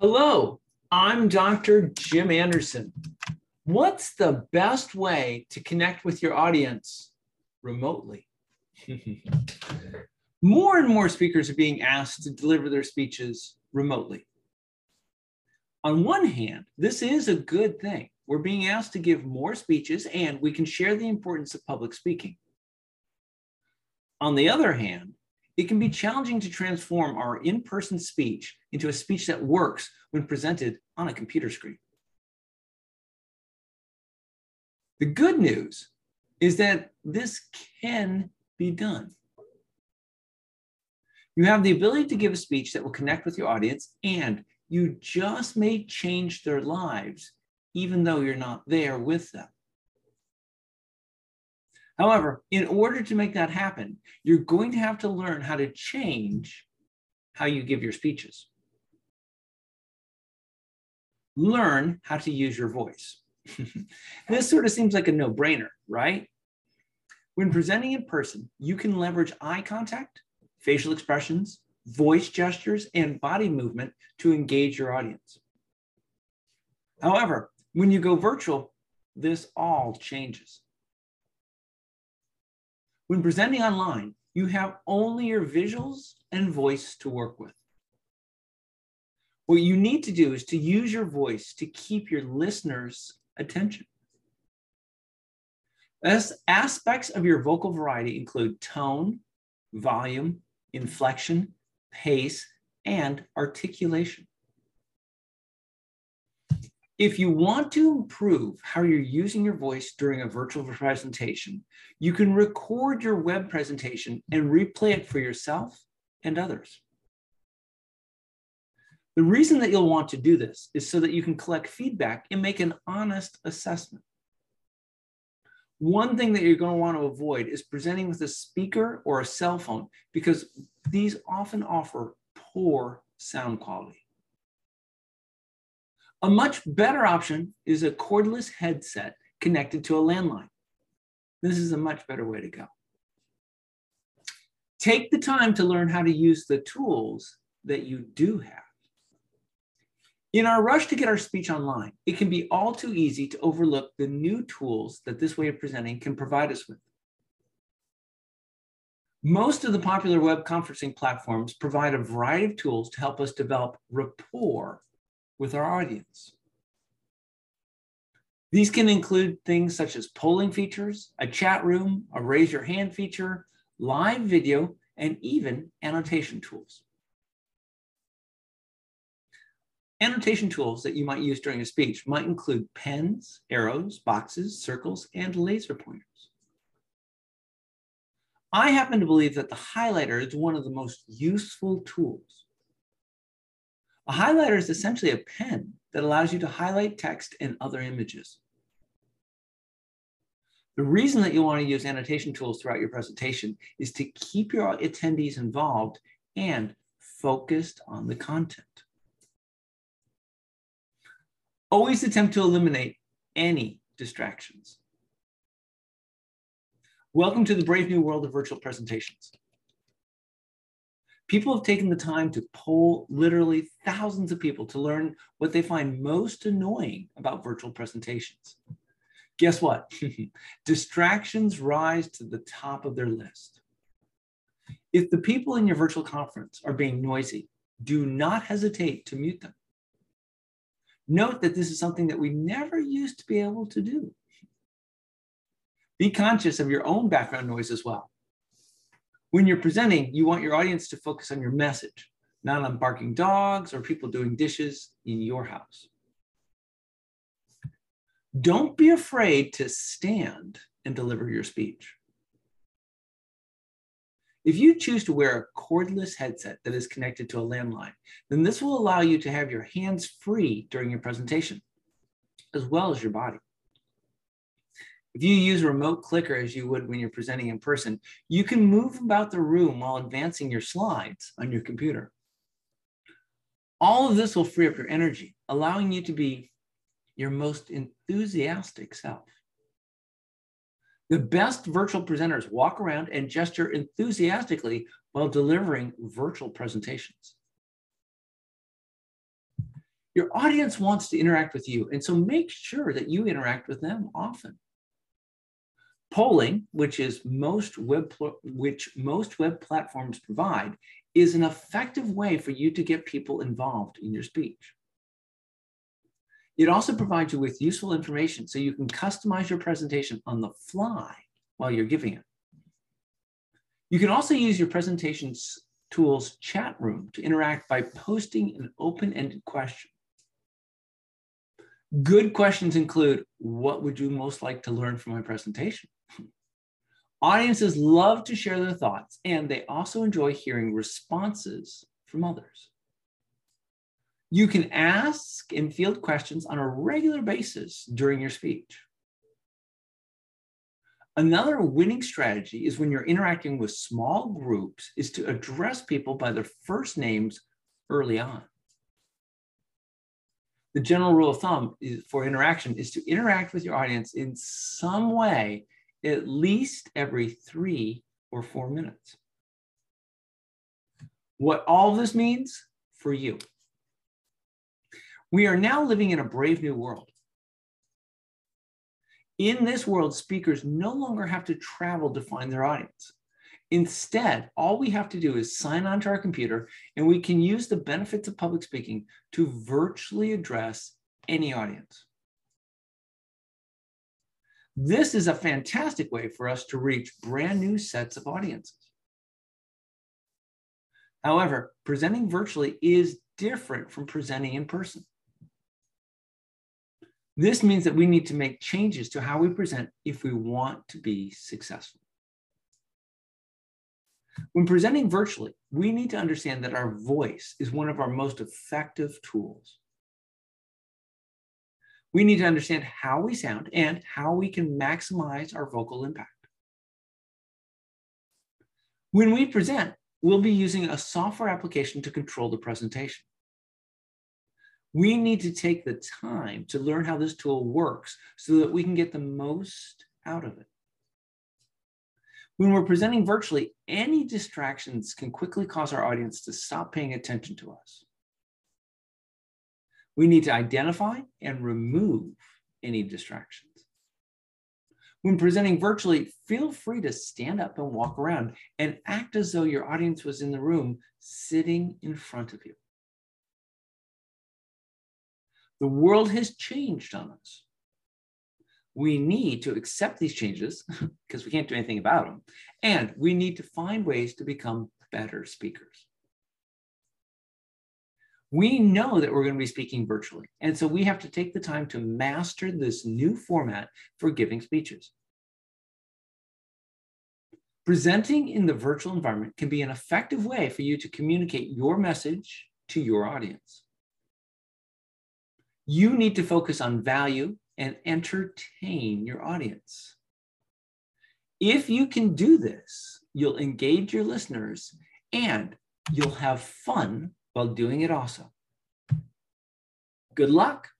Hello, I'm Dr. Jim Anderson. What's the best way to connect with your audience remotely? more and more speakers are being asked to deliver their speeches remotely. On one hand, this is a good thing. We're being asked to give more speeches and we can share the importance of public speaking. On the other hand, it can be challenging to transform our in person speech into a speech that works when presented on a computer screen. The good news is that this can be done. You have the ability to give a speech that will connect with your audience, and you just may change their lives, even though you're not there with them. However, in order to make that happen, you're going to have to learn how to change how you give your speeches. Learn how to use your voice. this sort of seems like a no brainer, right? When presenting in person, you can leverage eye contact, facial expressions, voice gestures, and body movement to engage your audience. However, when you go virtual, this all changes. When presenting online, you have only your visuals and voice to work with. What you need to do is to use your voice to keep your listeners' attention. As aspects of your vocal variety include tone, volume, inflection, pace, and articulation. If you want to improve how you're using your voice during a virtual presentation, you can record your web presentation and replay it for yourself and others. The reason that you'll want to do this is so that you can collect feedback and make an honest assessment. One thing that you're going to want to avoid is presenting with a speaker or a cell phone because these often offer poor sound quality. A much better option is a cordless headset connected to a landline. This is a much better way to go. Take the time to learn how to use the tools that you do have. In our rush to get our speech online, it can be all too easy to overlook the new tools that this way of presenting can provide us with. Most of the popular web conferencing platforms provide a variety of tools to help us develop rapport with our audience. These can include things such as polling features, a chat room, a raise your hand feature, live video, and even annotation tools. Annotation tools that you might use during a speech might include pens, arrows, boxes, circles, and laser pointers. I happen to believe that the highlighter is one of the most useful tools. A highlighter is essentially a pen that allows you to highlight text and other images. The reason that you want to use annotation tools throughout your presentation is to keep your attendees involved and focused on the content. Always attempt to eliminate any distractions. Welcome to the brave new world of virtual presentations. People have taken the time to poll literally thousands of people to learn what they find most annoying about virtual presentations. Guess what? Distractions rise to the top of their list. If the people in your virtual conference are being noisy, do not hesitate to mute them. Note that this is something that we never used to be able to do. Be conscious of your own background noise as well. When you're presenting, you want your audience to focus on your message, not on barking dogs or people doing dishes in your house. Don't be afraid to stand and deliver your speech. If you choose to wear a cordless headset that is connected to a landline, then this will allow you to have your hands free during your presentation, as well as your body. If you use remote clicker as you would when you're presenting in person, you can move about the room while advancing your slides on your computer. All of this will free up your energy, allowing you to be your most enthusiastic self. The best virtual presenters walk around and gesture enthusiastically while delivering virtual presentations. Your audience wants to interact with you, and so make sure that you interact with them often. Polling, which is most web which most web platforms provide, is an effective way for you to get people involved in your speech. It also provides you with useful information so you can customize your presentation on the fly while you're giving it. You can also use your presentations tools chat room to interact by posting an open-ended question. Good questions include, what would you most like to learn from my presentation? Audiences love to share their thoughts, and they also enjoy hearing responses from others. You can ask and field questions on a regular basis during your speech. Another winning strategy is when you're interacting with small groups is to address people by their first names early on. The general rule of thumb for interaction is to interact with your audience in some way at least every three or four minutes. What all this means for you. We are now living in a brave new world. In this world, speakers no longer have to travel to find their audience. Instead, all we have to do is sign onto our computer and we can use the benefits of public speaking to virtually address any audience. This is a fantastic way for us to reach brand new sets of audiences. However, presenting virtually is different from presenting in person. This means that we need to make changes to how we present if we want to be successful. When presenting virtually, we need to understand that our voice is one of our most effective tools we need to understand how we sound and how we can maximize our vocal impact. When we present, we'll be using a software application to control the presentation. We need to take the time to learn how this tool works so that we can get the most out of it. When we're presenting virtually, any distractions can quickly cause our audience to stop paying attention to us. We need to identify and remove any distractions. When presenting virtually, feel free to stand up and walk around and act as though your audience was in the room sitting in front of you. The world has changed on us. We need to accept these changes because we can't do anything about them. And we need to find ways to become better speakers we know that we're going to be speaking virtually. And so we have to take the time to master this new format for giving speeches. Presenting in the virtual environment can be an effective way for you to communicate your message to your audience. You need to focus on value and entertain your audience. If you can do this, you'll engage your listeners and you'll have fun while doing it also. Good luck.